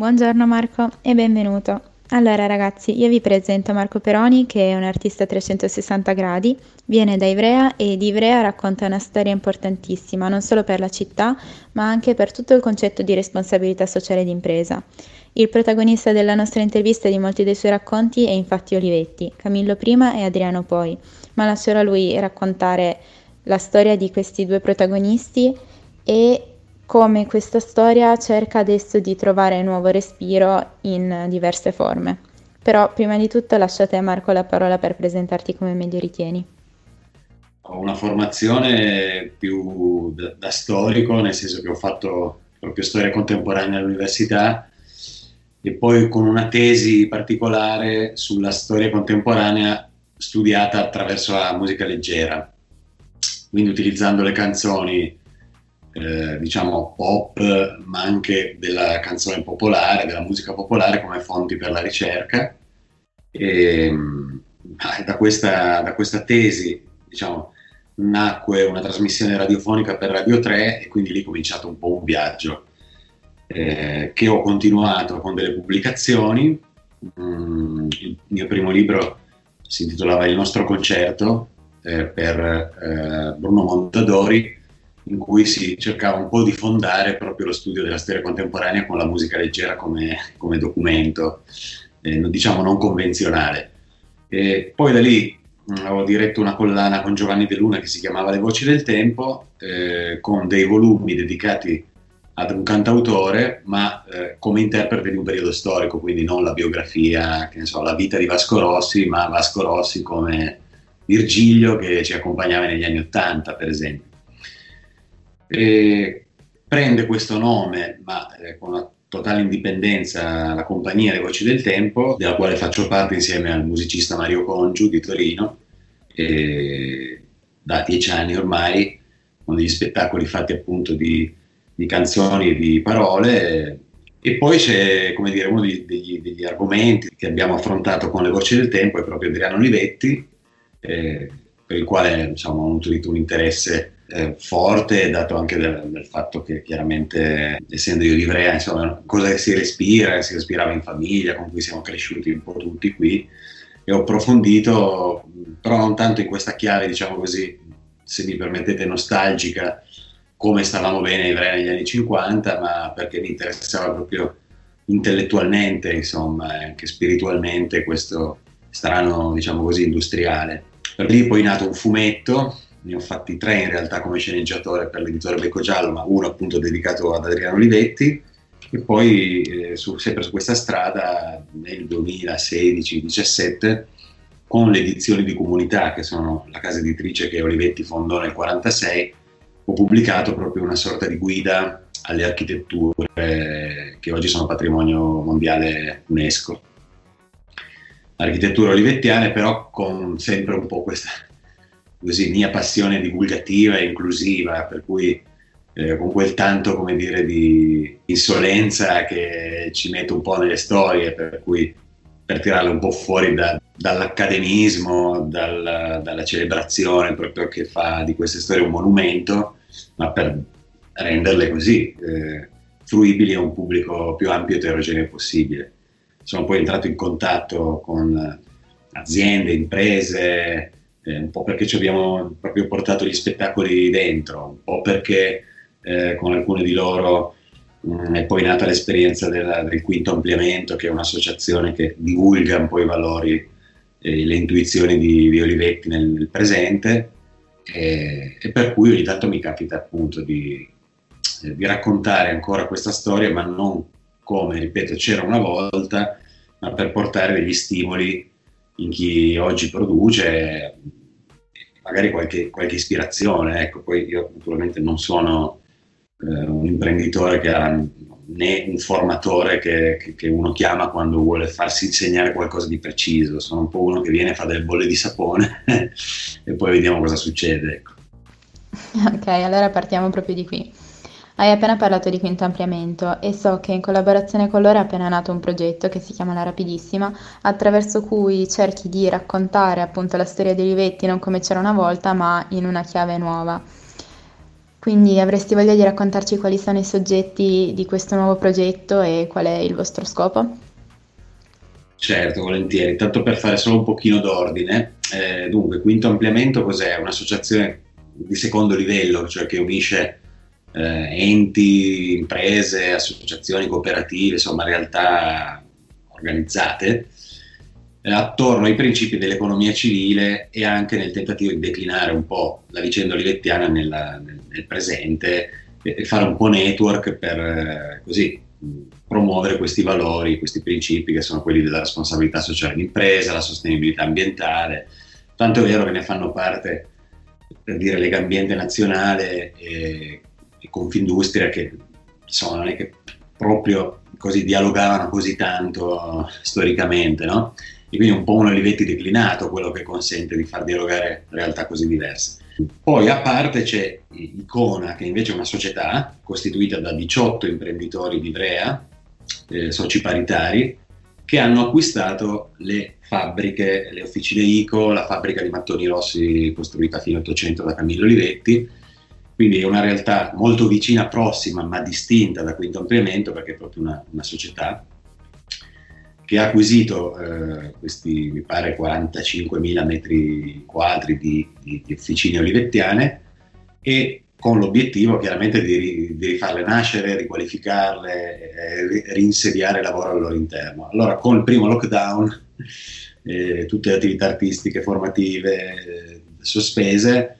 Buongiorno Marco e benvenuto. Allora ragazzi, io vi presento Marco Peroni che è un artista a 360 gradi, viene da Ivrea e di Ivrea racconta una storia importantissima non solo per la città ma anche per tutto il concetto di responsabilità sociale d'impresa. Il protagonista della nostra intervista e di molti dei suoi racconti è infatti Olivetti, Camillo prima e Adriano poi, ma lascerò a lui raccontare la storia di questi due protagonisti e come questa storia cerca adesso di trovare nuovo respiro in diverse forme. Però prima di tutto lasciate a Marco la parola per presentarti come meglio ritieni. Ho una formazione più da, da storico, nel senso che ho fatto proprio storia contemporanea all'università e poi con una tesi particolare sulla storia contemporanea studiata attraverso la musica leggera, quindi utilizzando le canzoni eh, diciamo pop, ma anche della canzone popolare, della musica popolare come fonti per la ricerca. E, da, questa, da questa tesi, diciamo, nacque una trasmissione radiofonica per Radio 3 e quindi lì è cominciato un po' un viaggio eh, che ho continuato con delle pubblicazioni. Mm, il mio primo libro si intitolava Il nostro concerto eh, per eh, Bruno Montadori in cui si cercava un po' di fondare proprio lo studio della storia contemporanea con la musica leggera come, come documento, eh, diciamo non convenzionale. E poi da lì ho diretto una collana con Giovanni De Luna che si chiamava Le voci del tempo, eh, con dei volumi dedicati ad un cantautore, ma eh, come interprete di un periodo storico, quindi non la biografia, che ne so, la vita di Vasco Rossi, ma Vasco Rossi come Virgilio che ci accompagnava negli anni Ottanta, per esempio. E prende questo nome, ma eh, con una totale indipendenza, la compagnia Le Voci del Tempo, della quale faccio parte insieme al musicista Mario Congiu di Torino, da dieci anni ormai, con degli spettacoli fatti appunto di, di canzoni e di parole. E poi c'è, come dire, uno degli, degli, degli, argomenti che abbiamo affrontato con Le Voci del Tempo è proprio Adriano Olivetti, eh, per il quale insomma, ho nutrito un interesse eh, forte, dato anche del, del, fatto che chiaramente, essendo io di Ivrea, insomma, cosa si respira, si respirava in famiglia, con cui siamo cresciuti un po' tutti qui, e ho approfondito, però non tanto in questa chiave, diciamo così, se mi permettete, nostalgica, come stavamo bene Ivrea negli anni 50, ma perché mi interessava proprio intellettualmente, insomma, e anche spiritualmente questo strano, diciamo così, industriale. Per lì poi è nato un fumetto ne ho fatti tre in realtà come sceneggiatore per l'editore Becco Giallo, ma uno appunto dedicato ad Adriano Olivetti e poi eh, su, sempre su questa strada nel 2016-17 con le edizioni di comunità che sono la casa editrice che Olivetti fondò nel 1946 ho pubblicato proprio una sorta di guida alle architetture che oggi sono patrimonio mondiale UNESCO. Architetture olivettiane però con sempre un po' questa così, mia passione divulgativa e inclusiva, per cui eh, con quel tanto come dire, di insolenza che ci metto un po' nelle storie, per cui per tirarle un po' fuori da, dall'accademismo, dal, dalla celebrazione proprio che fa di queste storie un monumento, ma per renderle così eh, fruibili a un pubblico più ampio e eterogeneo possibile. Sono poi entrato in contatto con aziende, imprese, eh, un po' perché ci abbiamo proprio portato gli spettacoli dentro, un po' perché eh, con alcune di loro mh, mm, è poi nata l'esperienza della, del quinto ampliamento, che è un'associazione che divulga un po' i valori e le intuizioni di, di Olivetti nel, nel presente e, e, per cui ogni tanto mi capita appunto di, eh, di raccontare ancora questa storia, ma non come, ripeto, c'era una volta, ma per portare degli stimoli in chi oggi produce, magari qualche, qualche ispirazione. Ecco, poi io naturalmente non sono eh, un imprenditore che ha né un formatore che, che, che, uno chiama quando vuole farsi insegnare qualcosa di preciso, sono un po' uno che viene a fare delle bolle di sapone e poi vediamo cosa succede. Ecco. Ok, allora partiamo proprio di qui. Hai appena parlato di quinto ampliamento e so che in collaborazione con loro è appena nato un progetto che si chiama La Rapidissima, attraverso cui cerchi di raccontare appunto la storia dei Olivetti non come c'era una volta, ma in una chiave nuova. Quindi avresti voglia di raccontarci quali sono i soggetti di questo nuovo progetto e qual è il vostro scopo? Certo, volentieri. Tanto per fare solo un pochino d'ordine, eh, dunque, Quinto Ampliamento cos'è? Un'associazione di secondo livello, cioè che unisce eh, enti, imprese, associazioni, cooperative, insomma realtà organizzate eh, attorno ai principi dell'economia civile e anche nel tentativo di declinare un po' la vicenda olivettiana nella, nel, nel, presente e fare un po' network per eh, così promuovere questi valori, questi principi che sono quelli della responsabilità sociale d'impresa, la sostenibilità ambientale, tanto è vero che ne fanno parte, per dire, Lega Ambiente Nazionale e, e Confindustria che insomma non è che proprio così dialogavano così tanto storicamente, no? E quindi un po' un Olivetti declinato, quello che consente di far dialogare realtà così diverse. Poi a parte c'è Icona, che invece è una società costituita da 18 imprenditori di Ivrea, eh, soci paritari, che hanno acquistato le fabbriche, le officine ICO, la fabbrica di mattoni rossi costruita fino all'Ottocento da Camillo Olivetti, quindi è una realtà molto vicina, prossima, ma distinta da Quinto Ampliamento, perché è proprio una, una società che ha acquisito eh, questi, mi pare, 45.000 metri quadri di, di, di, officine olivettiane e con l'obiettivo chiaramente di, di rifarle nascere, riqualificarle, eh, rinsediare lavoro al loro interno. Allora con il primo lockdown eh, tutte le attività artistiche, formative, eh, sospese,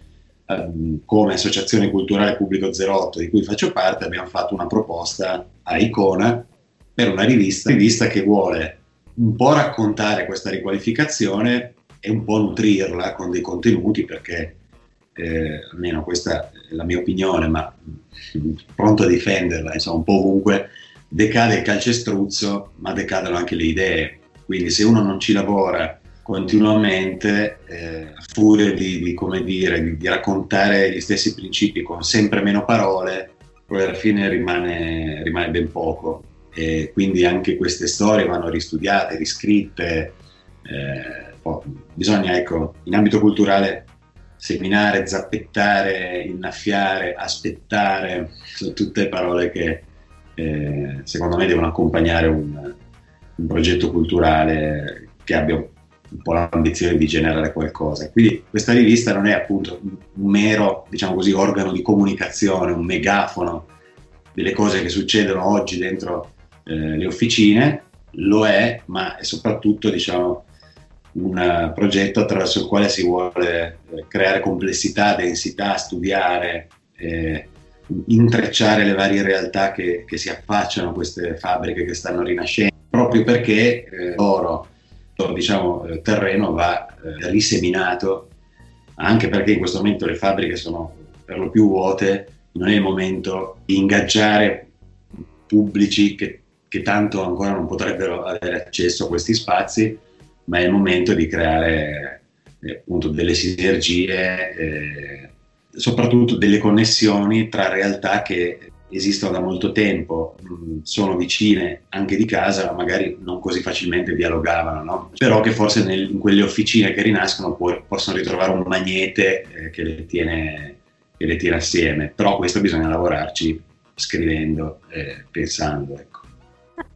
come Associazione Culturale Pubblico 08 di cui faccio parte abbiamo fatto una proposta a Icona per una rivista, rivista che vuole un po' raccontare questa riqualificazione e un po' nutrirla con dei contenuti perché eh, almeno questa è la mia opinione, ma pronto a difenderla, insomma un po' ovunque decade il calcestruzzo, ma decadono anche le idee. Quindi se uno non ci lavora continuamente, eh, a furia di, di, dire, di, di, raccontare gli stessi principi con sempre meno parole, poi alla fine rimane, rimane ben poco e quindi anche queste storie vanno ristudiate, riscritte. Eh, bisogna, ecco, in ambito culturale seminare, zappettare, innaffiare, aspettare, sono tutte parole che eh, secondo me devono accompagnare un, un, progetto culturale che abbia un po' l'ambizione di generare qualcosa. Quindi questa rivista non è appunto un mero, diciamo così, organo di comunicazione, un megafono delle cose che succedono oggi dentro eh, le officine, lo è, ma è soprattutto diciamo, un uh, progetto attraverso il quale si vuole eh, creare complessità, densità, studiare, eh, intrecciare le varie realtà che, che, si affacciano a queste fabbriche che stanno rinascendo, proprio perché eh, loro diciamo, eh, terreno va eh, riseminato, anche perché in questo momento le fabbriche sono per lo più vuote, non è il momento di ingaggiare pubblici che che tanto ancora non potrebbero avere accesso a questi spazi, ma è il momento di creare eh, appunto delle sinergie, eh, soprattutto delle connessioni tra realtà che esistono da molto tempo, mh, sono vicine anche di casa, ma magari non così facilmente dialogavano, no? però che forse nel, in quelle officine che rinascono può, possono ritrovare un magnete eh, che, le tiene, che, le tiene, assieme, però questo bisogna lavorarci scrivendo, e pensando. Ecco.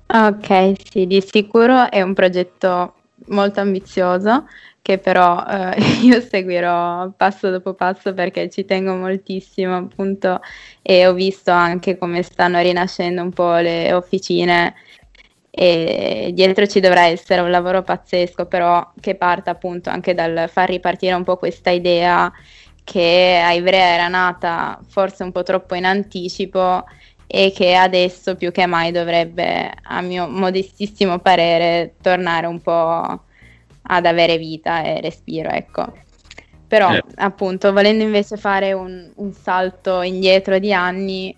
Ok, sì, di sicuro è un progetto molto ambizioso che però eh, io seguirò passo dopo passo perché ci tengo moltissimo appunto e ho visto anche come stanno rinascendo un po' le officine. E dietro ci dovrà essere un lavoro pazzesco però che parta appunto anche dal far ripartire un po' questa idea che a Ivrea era nata forse un po' troppo in anticipo e che adesso più che mai dovrebbe, a mio modestissimo parere, tornare un po' ad avere vita e respiro, ecco. Però, eh. appunto, volendo invece fare un, un salto indietro di anni,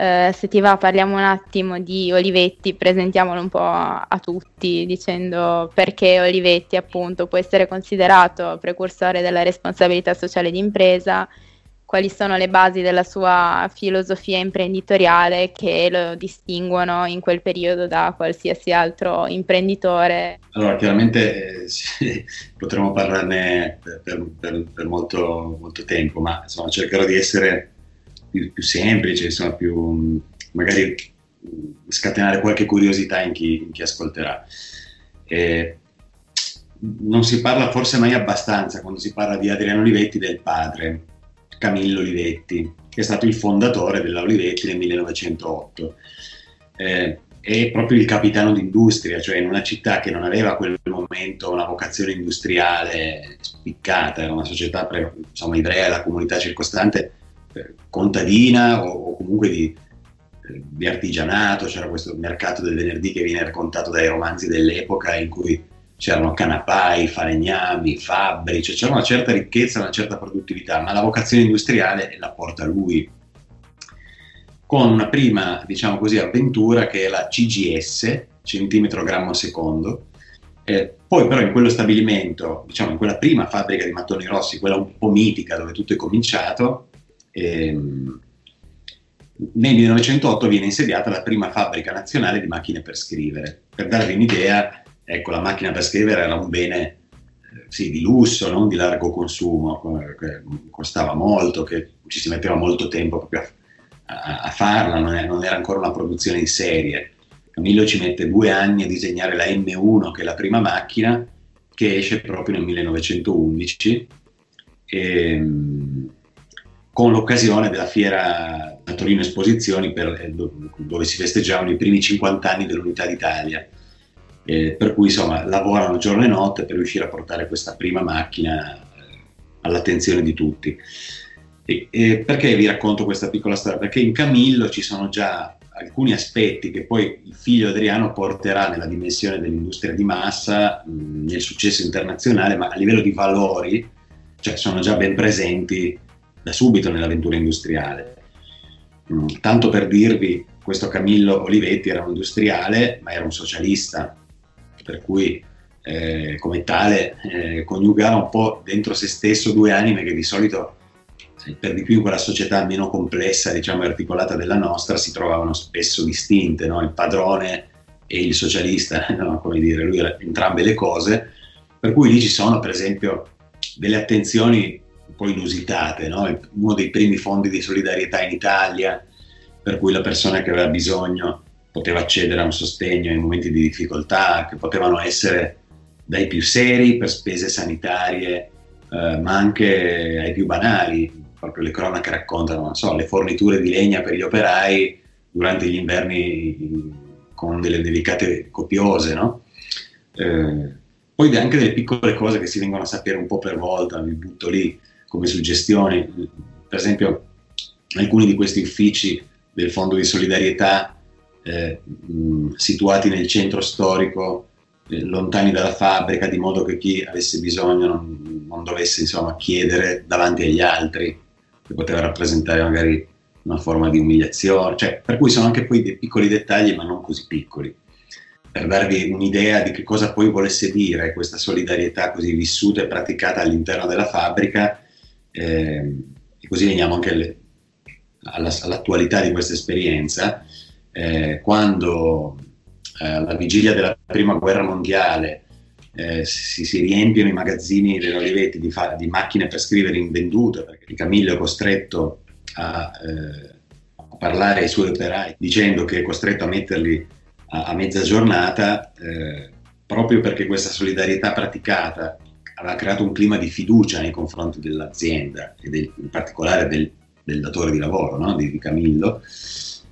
eh, se ti va parliamo un attimo di Olivetti, presentiamolo un po' a, a, tutti dicendo perché Olivetti appunto può essere considerato precursore della responsabilità sociale d'impresa quali sono le basi della sua filosofia imprenditoriale che lo distinguono in quel periodo da qualsiasi altro imprenditore. Allora, chiaramente eh, sì, potremmo parlarne per, per, per molto, molto, tempo, ma insomma cercherò di essere più, più semplice, insomma, più magari scatenare qualche curiosità in chi, in chi ascolterà. Eh, non si parla forse mai abbastanza quando si parla di Adriano Olivetti del padre, Camillo Olivetti, che è stato il fondatore della Olivetti nel 1908. Eh, è proprio il capitano d'industria, cioè in una città che non aveva a quel momento una vocazione industriale spiccata, era una società pre, insomma, ivrea e la comunità circostante eh, contadina o, o comunque di, eh, di, artigianato, c'era questo mercato del venerdì che viene raccontato dai romanzi dell'epoca in cui c'erano canapai, falegnami, fabbri, cioè c'era una certa ricchezza, una certa produttività, ma la vocazione industriale la porta lui con una prima, diciamo così, avventura che è la CGS, centimetro grammo secondo. Eh, poi però in quello stabilimento, diciamo in quella prima fabbrica di mattoni rossi, quella un po' mitica dove tutto è cominciato, ehm, nel 1908 viene insediata la prima fabbrica nazionale di macchine per scrivere. Per darvi un'idea, ecco, la macchina per scrivere era un bene eh, sì, di lusso, non di largo consumo, eh, che costava molto, che ci si metteva molto tempo proprio a a, a farla, non, è, non, era ancora una produzione in serie. Camillo ci mette due anni a disegnare la M1, che è la prima macchina, che esce proprio nel 1911, e, ehm, con l'occasione della fiera a Torino Esposizioni, per, eh, dove si festeggiavano i primi 50 anni dell'Unità d'Italia. Eh, per cui insomma lavorano giorno e notte per riuscire a portare questa prima macchina eh, all'attenzione di tutti. E, e perché vi racconto questa piccola storia? Perché in Camillo ci sono già alcuni aspetti che poi il figlio Adriano porterà nella dimensione dell'industria di massa, mh, nel successo internazionale, ma a livello di valori cioè, sono già ben presenti da subito nell'avventura industriale. Mh, tanto per dirvi, questo Camillo Olivetti era un industriale, ma era un socialista, per cui eh, come tale eh, coniugava un po' dentro se stesso due anime che di solito per di più in quella società meno complessa diciamo, e articolata della nostra si trovavano spesso distinte, no? il padrone e il socialista, no? come dire, lui era entrambe le cose, per cui lì ci sono per esempio delle attenzioni un po' inusitate, no? uno dei primi fondi di solidarietà in Italia, per cui la persona che aveva bisogno poteva accedere a un sostegno in momenti di difficoltà, che potevano essere dai più seri per spese sanitarie, eh, ma anche ai più banali, proprio le cronache raccontano, so, le forniture di legna per gli operai durante gli inverni con delle delicate copiose, no? eh, poi anche delle piccole cose che si vengono a sapere un po' per volta, mi butto lì come suggestioni, per esempio alcuni di questi uffici del Fondo di Solidarietà eh, mh, situati nel centro storico, eh, lontani dalla fabbrica, di modo che chi avesse bisogno non, non dovesse insomma, chiedere davanti agli altri che poteva rappresentare magari una forma di umiliazione, cioè, per cui sono anche poi dei piccoli dettagli ma non così piccoli, per darvi un'idea di che cosa poi volesse dire questa solidarietà così vissuta e praticata all'interno della fabbrica eh, e così veniamo anche alle, alla, all'attualità di questa esperienza, eh, quando eh, alla vigilia della prima guerra mondiale eh, si, si, riempiono i magazzini dell'Olivetti di, fa- di, macchine per scrivere invendute, perché Camillo è costretto a, eh, a, parlare ai suoi operai dicendo che è costretto a metterli a, a mezza giornata, eh, proprio perché questa solidarietà praticata aveva creato un clima di fiducia nei confronti dell'azienda e del, in particolare del, del, datore di lavoro, no? di, di Camillo.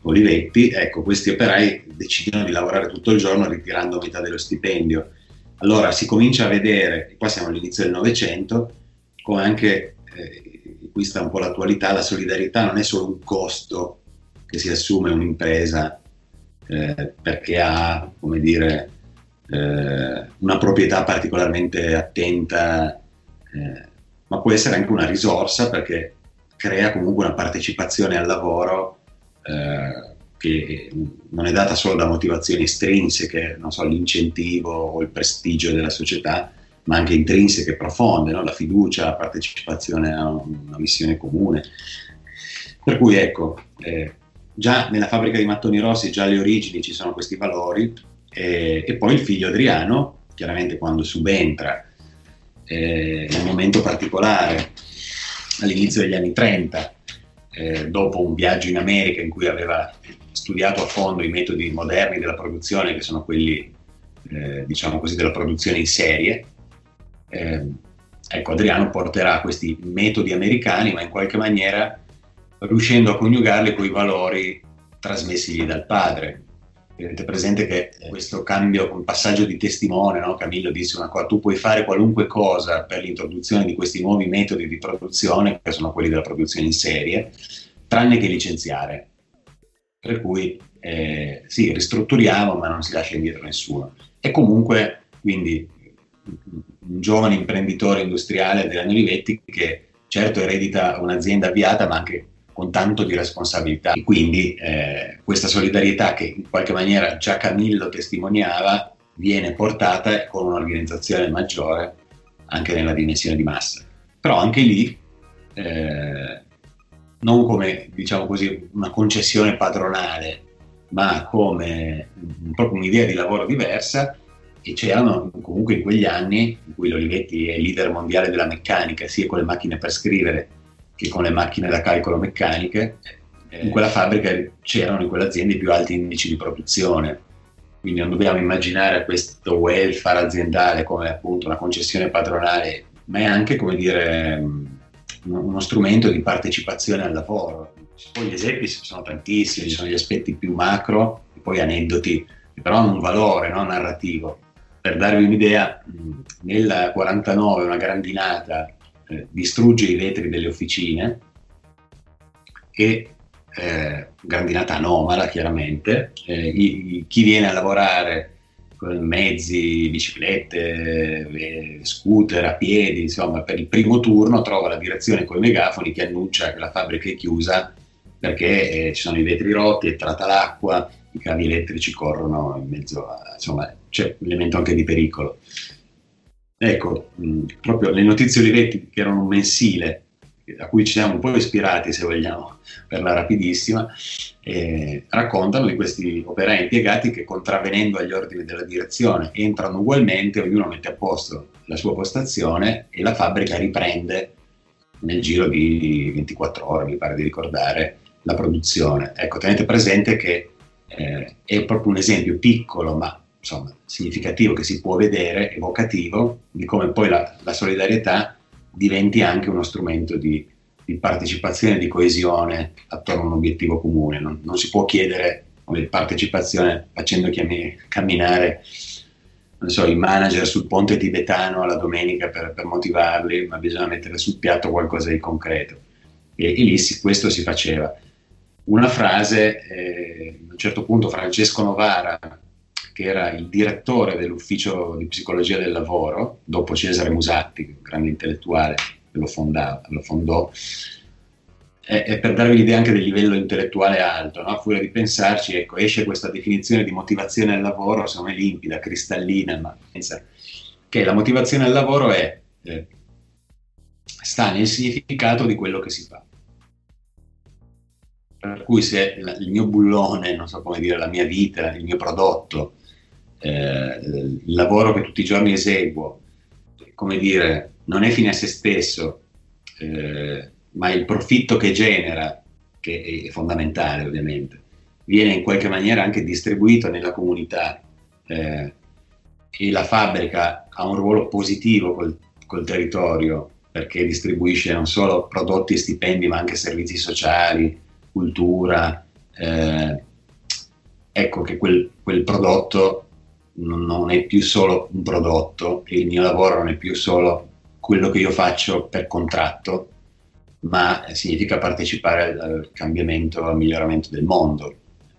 Olivetti, ecco, questi operai decidono di lavorare tutto il giorno ritirando metà dello stipendio. Allora si comincia a vedere, qua siamo all'inizio del Novecento, come anche, eh, qui sta un po' l'attualità, la solidarietà non è solo un costo che si assume un'impresa eh, perché ha, come dire, eh, una proprietà particolarmente attenta, eh, ma può essere anche una risorsa perché crea comunque una partecipazione al lavoro eh, che non è data solo da motivazioni estrinseche, non so, l'incentivo o il prestigio della società, ma anche intrinseche, profonde, no? la fiducia, la partecipazione a una missione comune. Per cui ecco, eh, già nella fabbrica di mattoni rossi, già alle origini ci sono questi valori eh, e poi il figlio Adriano, chiaramente quando subentra eh, in un momento particolare, all'inizio degli anni 30, eh, dopo un viaggio in America in cui aveva studiato a fondo i metodi moderni della produzione, che sono quelli, eh, diciamo così, della produzione in serie. Eh, ecco, Adriano porterà questi metodi americani, ma in qualche maniera riuscendo a coniugarli con i valori trasmessigli dal padre. Avete presente che questo cambio, un passaggio di testimone, no? Camillo disse una cosa, tu puoi fare qualunque cosa per l'introduzione di questi nuovi metodi di produzione, che sono quelli della produzione in serie, tranne che licenziare. Per cui eh, sì, ristrutturiamo, ma non si lascia indietro nessuno. E comunque, quindi, un giovane imprenditore industriale, Adriano Olivetti, che certo eredita un'azienda avviata, ma anche con tanto di responsabilità. E quindi eh, questa solidarietà che in qualche maniera già Camillo testimoniava viene portata con un'organizzazione maggiore anche nella dimensione di massa. Però anche lì, eh, non come diciamo così, una concessione padronale, ma come proprio un'idea di lavoro diversa, e c'erano comunque in quegli anni in cui l'Olivetti è leader mondiale della meccanica, sia con le macchine per scrivere che con le macchine da calcolo meccaniche, in quella fabbrica c'erano in quell'azienda i più alti indici di produzione. Quindi non dobbiamo immaginare questo welfare aziendale come appunto una concessione padronale, ma è anche come dire uno strumento di partecipazione al lavoro. Poi gli esempi sono tantissimi, ci sono gli aspetti più macro e poi aneddoti, che però hanno un valore no, narrativo. Per darvi un'idea, nel 49 una grandinata eh, distrugge i vetri delle officine e eh, grandinata anomala chiaramente, eh, i, chi viene a lavorare con mezzi, biciclette, eh, scooter, a piedi, insomma per il primo turno trova la direzione con i megafoni che annuncia che la fabbrica è chiusa perché eh, ci sono i vetri rotti, è entrata l'acqua, i cavi elettrici corrono in mezzo a, insomma c'è un elemento anche di pericolo. Ecco, mh, proprio le notizie Olivetti, che erano un mensile, a cui ci siamo un po' ispirati, se vogliamo, per la rapidissima, eh, raccontano di questi operai impiegati che, contravvenendo agli ordini della direzione, entrano ugualmente, ognuno mette a posto la sua postazione e la fabbrica riprende nel giro di 24 ore, mi pare di ricordare, la produzione. Ecco, tenete presente che eh, è proprio un esempio piccolo, ma insomma, significativo che si può vedere, evocativo, di come poi la, la solidarietà diventi anche uno strumento di, di, partecipazione, di coesione attorno a un obiettivo comune. Non, non si può chiedere come partecipazione facendo chiami, camminare so, i manager sul ponte tibetano alla domenica per, per, motivarli, ma bisogna mettere sul piatto qualcosa di concreto. E, e lì si, questo si faceva. Una frase, eh, a un certo punto Francesco Novara, che era il direttore dell'ufficio di psicologia del lavoro, dopo Cesare Musatti, un grande intellettuale che lo, fondava, lo fondò, e, e, per darvi l'idea anche del livello intellettuale alto, no? a furia di pensarci, ecco, esce questa definizione di motivazione al lavoro, secondo me limpida, cristallina, ma pensa che la motivazione al lavoro è, eh, sta nel significato di quello che si fa. Per cui se il mio bullone, non so come dire, la mia vita, il mio prodotto, eh, il lavoro che tutti i giorni eseguo, come dire, non è fine a se stesso, eh, ma il profitto che genera, che è fondamentale ovviamente, viene in qualche maniera anche distribuito nella comunità eh, e la fabbrica ha un ruolo positivo col, col territorio perché distribuisce non solo prodotti e stipendi ma anche servizi sociali, cultura, eh, ecco che quel, quel prodotto non è più solo un prodotto il mio lavoro non è più solo quello che io faccio per contratto, ma significa partecipare al cambiamento, al miglioramento del mondo.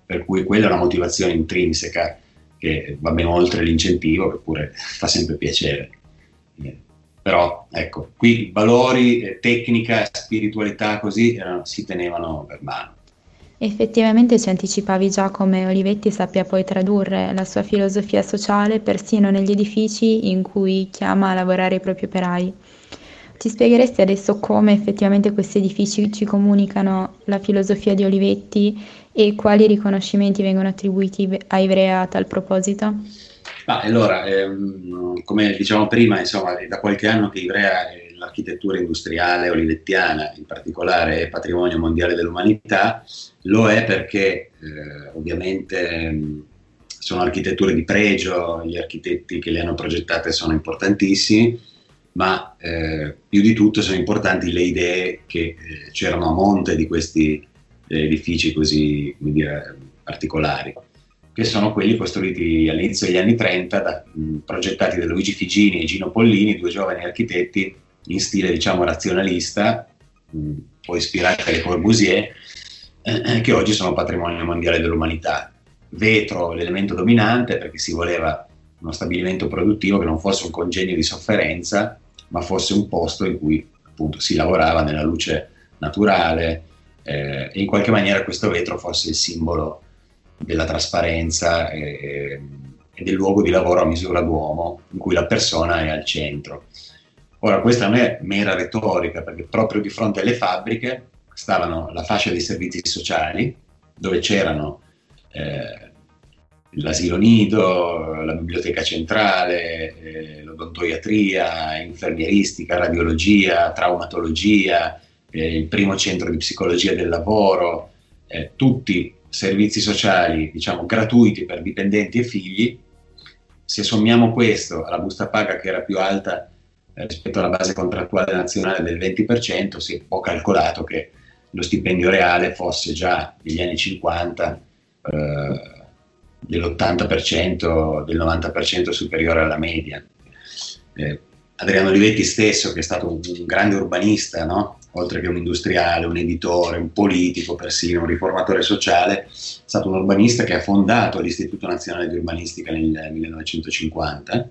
Per cui quella è una motivazione intrinseca che va ben oltre l'incentivo, che pure fa sempre piacere. Eh, però ecco, qui valori, eh, tecnica, spiritualità così eh, si tenevano per mano. Effettivamente ci anticipavi già come Olivetti sappia poi tradurre la sua filosofia sociale persino negli edifici in cui chiama a lavorare i propri operai. Ci spiegheresti adesso come effettivamente questi edifici ci comunicano la filosofia di Olivetti e quali riconoscimenti vengono attribuiti a Ivrea a tal proposito? Ma allora, ehm, come dicevamo prima, insomma, è da qualche anno che Ivrea è l'architettura industriale olivettiana in particolare è patrimonio mondiale dell'umanità, lo è perché eh, ovviamente sono architetture di pregio, gli architetti che le hanno progettate sono importantissimi, ma eh, più di tutto sono importanti le idee che eh, c'erano a monte di questi eh, edifici così dire, particolari, che sono quelli costruiti all'inizio degli anni 30, da, mh, progettati da Luigi Figini e Gino Pollini, due giovani architetti in stile diciamo razionalista, mh, poi ispirati a Corbusier, eh, che oggi sono patrimonio mondiale dell'umanità. Vetro l'elemento dominante perché si voleva uno stabilimento produttivo che non fosse un congegno di sofferenza, ma fosse un posto in cui appunto si lavorava nella luce naturale eh, e in qualche maniera questo vetro fosse il simbolo della trasparenza e, e, del luogo di lavoro a misura d'uomo in cui la persona è al centro. Ora, questa non è mera retorica, perché proprio di fronte alle fabbriche stavano la fascia dei servizi sociali, dove c'erano eh, l'asilo nido, la biblioteca centrale, eh, l'odontoiatria, infermieristica, radiologia, traumatologia, eh, il primo centro di psicologia del lavoro, eh, tutti servizi sociali diciamo gratuiti per dipendenti e figli. Se sommiamo questo alla busta paga che era più alta rispetto alla base contrattuale nazionale del 20%, si può calcolato che lo stipendio reale fosse già negli anni 50 eh, dell'80%, del 90% superiore alla media. Eh, Adriano Olivetti stesso, che è stato un, un grande urbanista, no? oltre che un industriale, un editore, un politico, persino un riformatore sociale, è stato un urbanista che ha fondato l'Istituto Nazionale di Urbanistica nel 1950.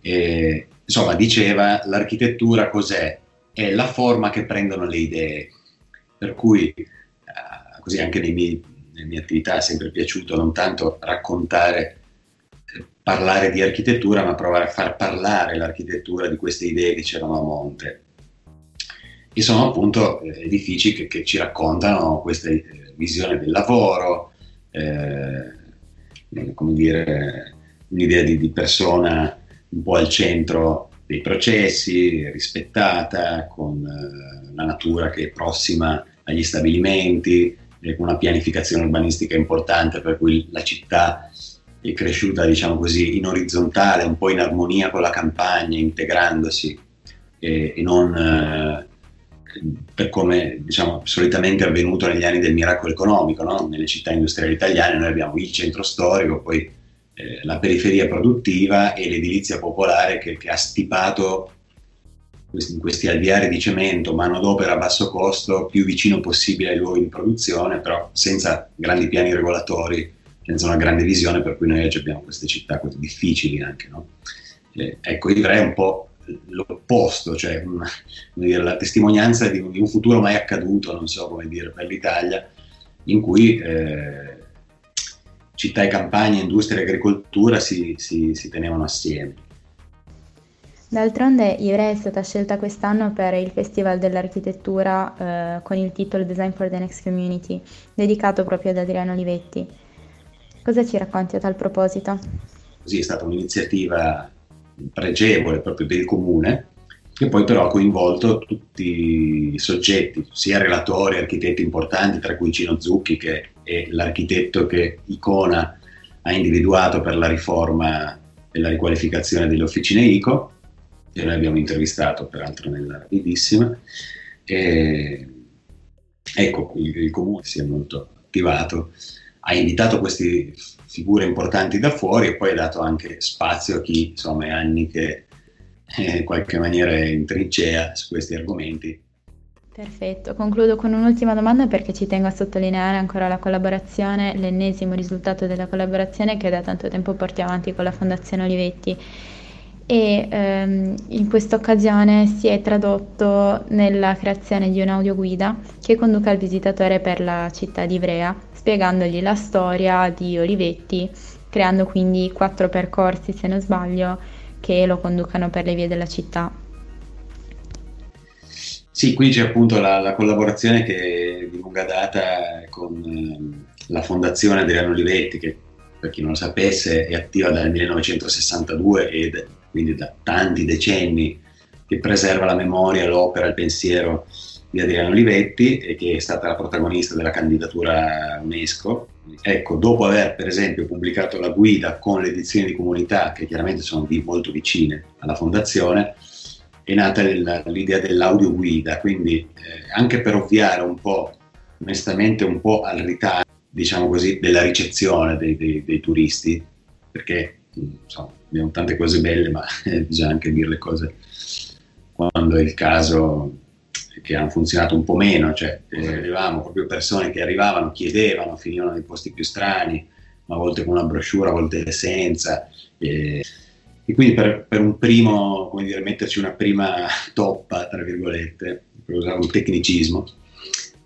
E, insomma, diceva l'architettura cos'è? È la forma che prendono le idee. Per cui, eh, così anche miei nelle mie attività è sempre piaciuto non tanto raccontare, eh, parlare di architettura, ma provare a far parlare l'architettura di queste idee che c'erano a monte. E sono appunto eh, edifici che, che, ci raccontano questa visione del lavoro, come dire, un'idea di, di persona un po' al centro dei processi, rispettata, con eh, la natura che è prossima agli stabilimenti, con una pianificazione urbanistica importante, per cui la città è cresciuta, diciamo così, in orizzontale, un po' in armonia con la campagna, integrandosi e, e non eh, per come diciamo, solitamente è avvenuto negli anni del miracolo economico, no? nelle città industriali italiane noi abbiamo il centro storico, poi eh, la periferia produttiva e l'edilizia popolare che, che ha stipato in questi alviari di cemento, manodopera a basso costo, più vicino possibile ai luoghi di produzione, però senza grandi piani regolatori, senza una grande visione, per cui noi oggi abbiamo queste città così difficili anche. No? Eh, ecco, Ivrea è un po' l'opposto, cioè una, dire, la testimonianza di un, di un, futuro mai accaduto, non so come dire, per l'Italia, in cui eh, città e campagna, industria e agricoltura si, si, si tenevano assieme. D'altronde Ivrea è stata scelta quest'anno per il Festival dell'Architettura eh, con il titolo Design for the Next Community, dedicato proprio ad Adriano Olivetti. Cosa ci racconti a tal proposito? Sì, è stata un'iniziativa pregevole proprio per il comune, che poi però ha coinvolto tutti i soggetti, sia relatori, architetti importanti, tra cui Cino Zucchi, che è l'architetto che Icona ha individuato per la riforma e la riqualificazione delle officine ICO, che noi abbiamo intervistato peraltro nella rapidissima. E, ecco, il, il comune si è molto attivato, ha invitato queste figure importanti da fuori e poi ha dato anche spazio a chi insomma è anni che in qualche maniera in trincea su questi argomenti. Perfetto, concludo con un'ultima domanda perché ci tengo a sottolineare ancora la collaborazione, l'ennesimo risultato della collaborazione che da tanto tempo portiamo avanti con la Fondazione Olivetti e ehm, in questa occasione si è tradotto nella creazione di un'audioguida che conduca il visitatore per la città di Ivrea, spiegandogli la storia di Olivetti, creando quindi quattro percorsi, se non sbaglio, che lo conducano per le vie della città. Sì, qui c'è appunto la, la collaborazione che è di lunga data con eh, la Fondazione Adriano Olivetti, che per chi non lo sapesse è attiva dal 1962 ed quindi da tanti decenni che preserva la memoria, l'opera, il pensiero di Adriano Olivetti e che è stata la protagonista della candidatura UNESCO. Ecco, dopo aver per esempio pubblicato la guida con le edizioni di comunità, che chiaramente sono molto vicine alla fondazione, è nata l'idea dell'audio guida, quindi eh, anche per ovviare un po', onestamente un po' al ritardo, diciamo così, della ricezione dei, dei, dei turisti, perché insomma, abbiamo tante cose belle, ma bisogna anche dire le cose quando è il caso che hanno funzionato un po' meno, cioè eh, avevamo proprio persone che arrivavano, chiedevano, finivano nei posti più strani, a volte con una brochure, a volte senza. Eh, e quindi per, per, un primo, come dire, metterci una prima toppa, tra virgolette, per usare un tecnicismo,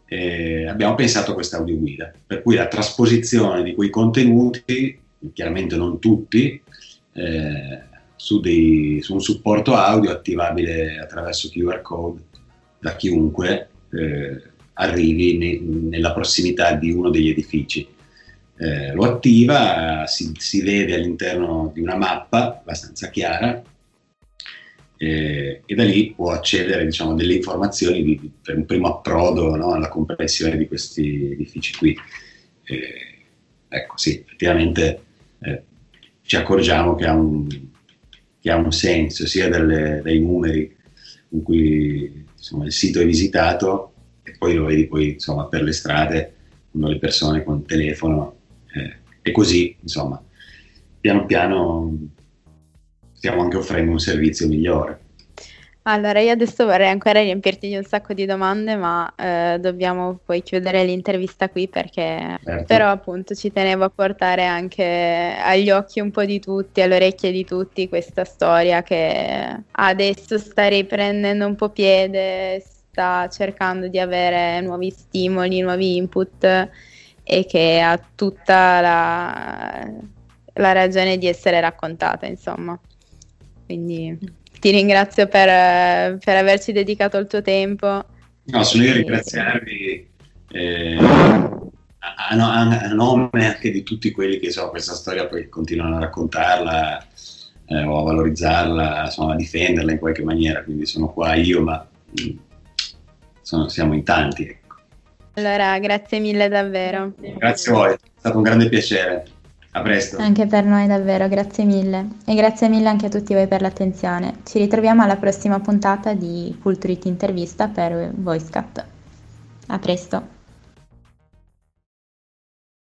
eh, abbiamo pensato a questa audioguida, per cui la trasposizione di quei contenuti, chiaramente non tutti, eh, su, dei, su, un supporto audio attivabile attraverso QR code da chiunque eh, arrivi ne, nella prossimità di uno degli edifici. Eh, lo attiva, si, si, vede all'interno di una mappa abbastanza chiara eh, e da lì può accedere diciamo, delle informazioni di, per un primo approdo no, alla comprensione di questi edifici qui. Eh, ecco, sì, effettivamente eh, ci accorgiamo che ha un, che ha un senso sia delle, dai numeri con cui insomma, il sito è visitato e poi lo vedi poi insomma, per le strade con le persone con il telefono eh, e così insomma piano piano stiamo anche offrendo un servizio migliore. Allora, io adesso vorrei ancora riempirti di un sacco di domande, ma eh, dobbiamo poi chiudere l'intervista qui perché certo. però appunto ci tenevo a portare anche agli occhi un po' di tutti, alle orecchie di tutti questa storia che adesso sta riprendendo un po' piede, sta cercando di avere nuovi stimoli, nuovi input e che ha tutta la, la ragione di essere raccontata, insomma. Quindi ti ringrazio per, per, averci dedicato il tuo tempo. No, sono io a ringraziarvi eh, a, a, a, nome anche di tutti quelli che so, questa storia poi continuano a raccontarla eh, o a valorizzarla, insomma, a difenderla in qualche maniera. Quindi sono qua io, ma mm, sono, siamo in tanti. Ecco. Allora, grazie mille davvero. Grazie a voi, è stato un grande piacere. A presto. Anche per noi davvero, grazie mille. E grazie mille anche a tutti voi per l'attenzione. Ci ritroviamo alla prossima puntata di Culturity Intervista per VoiceCat. A presto.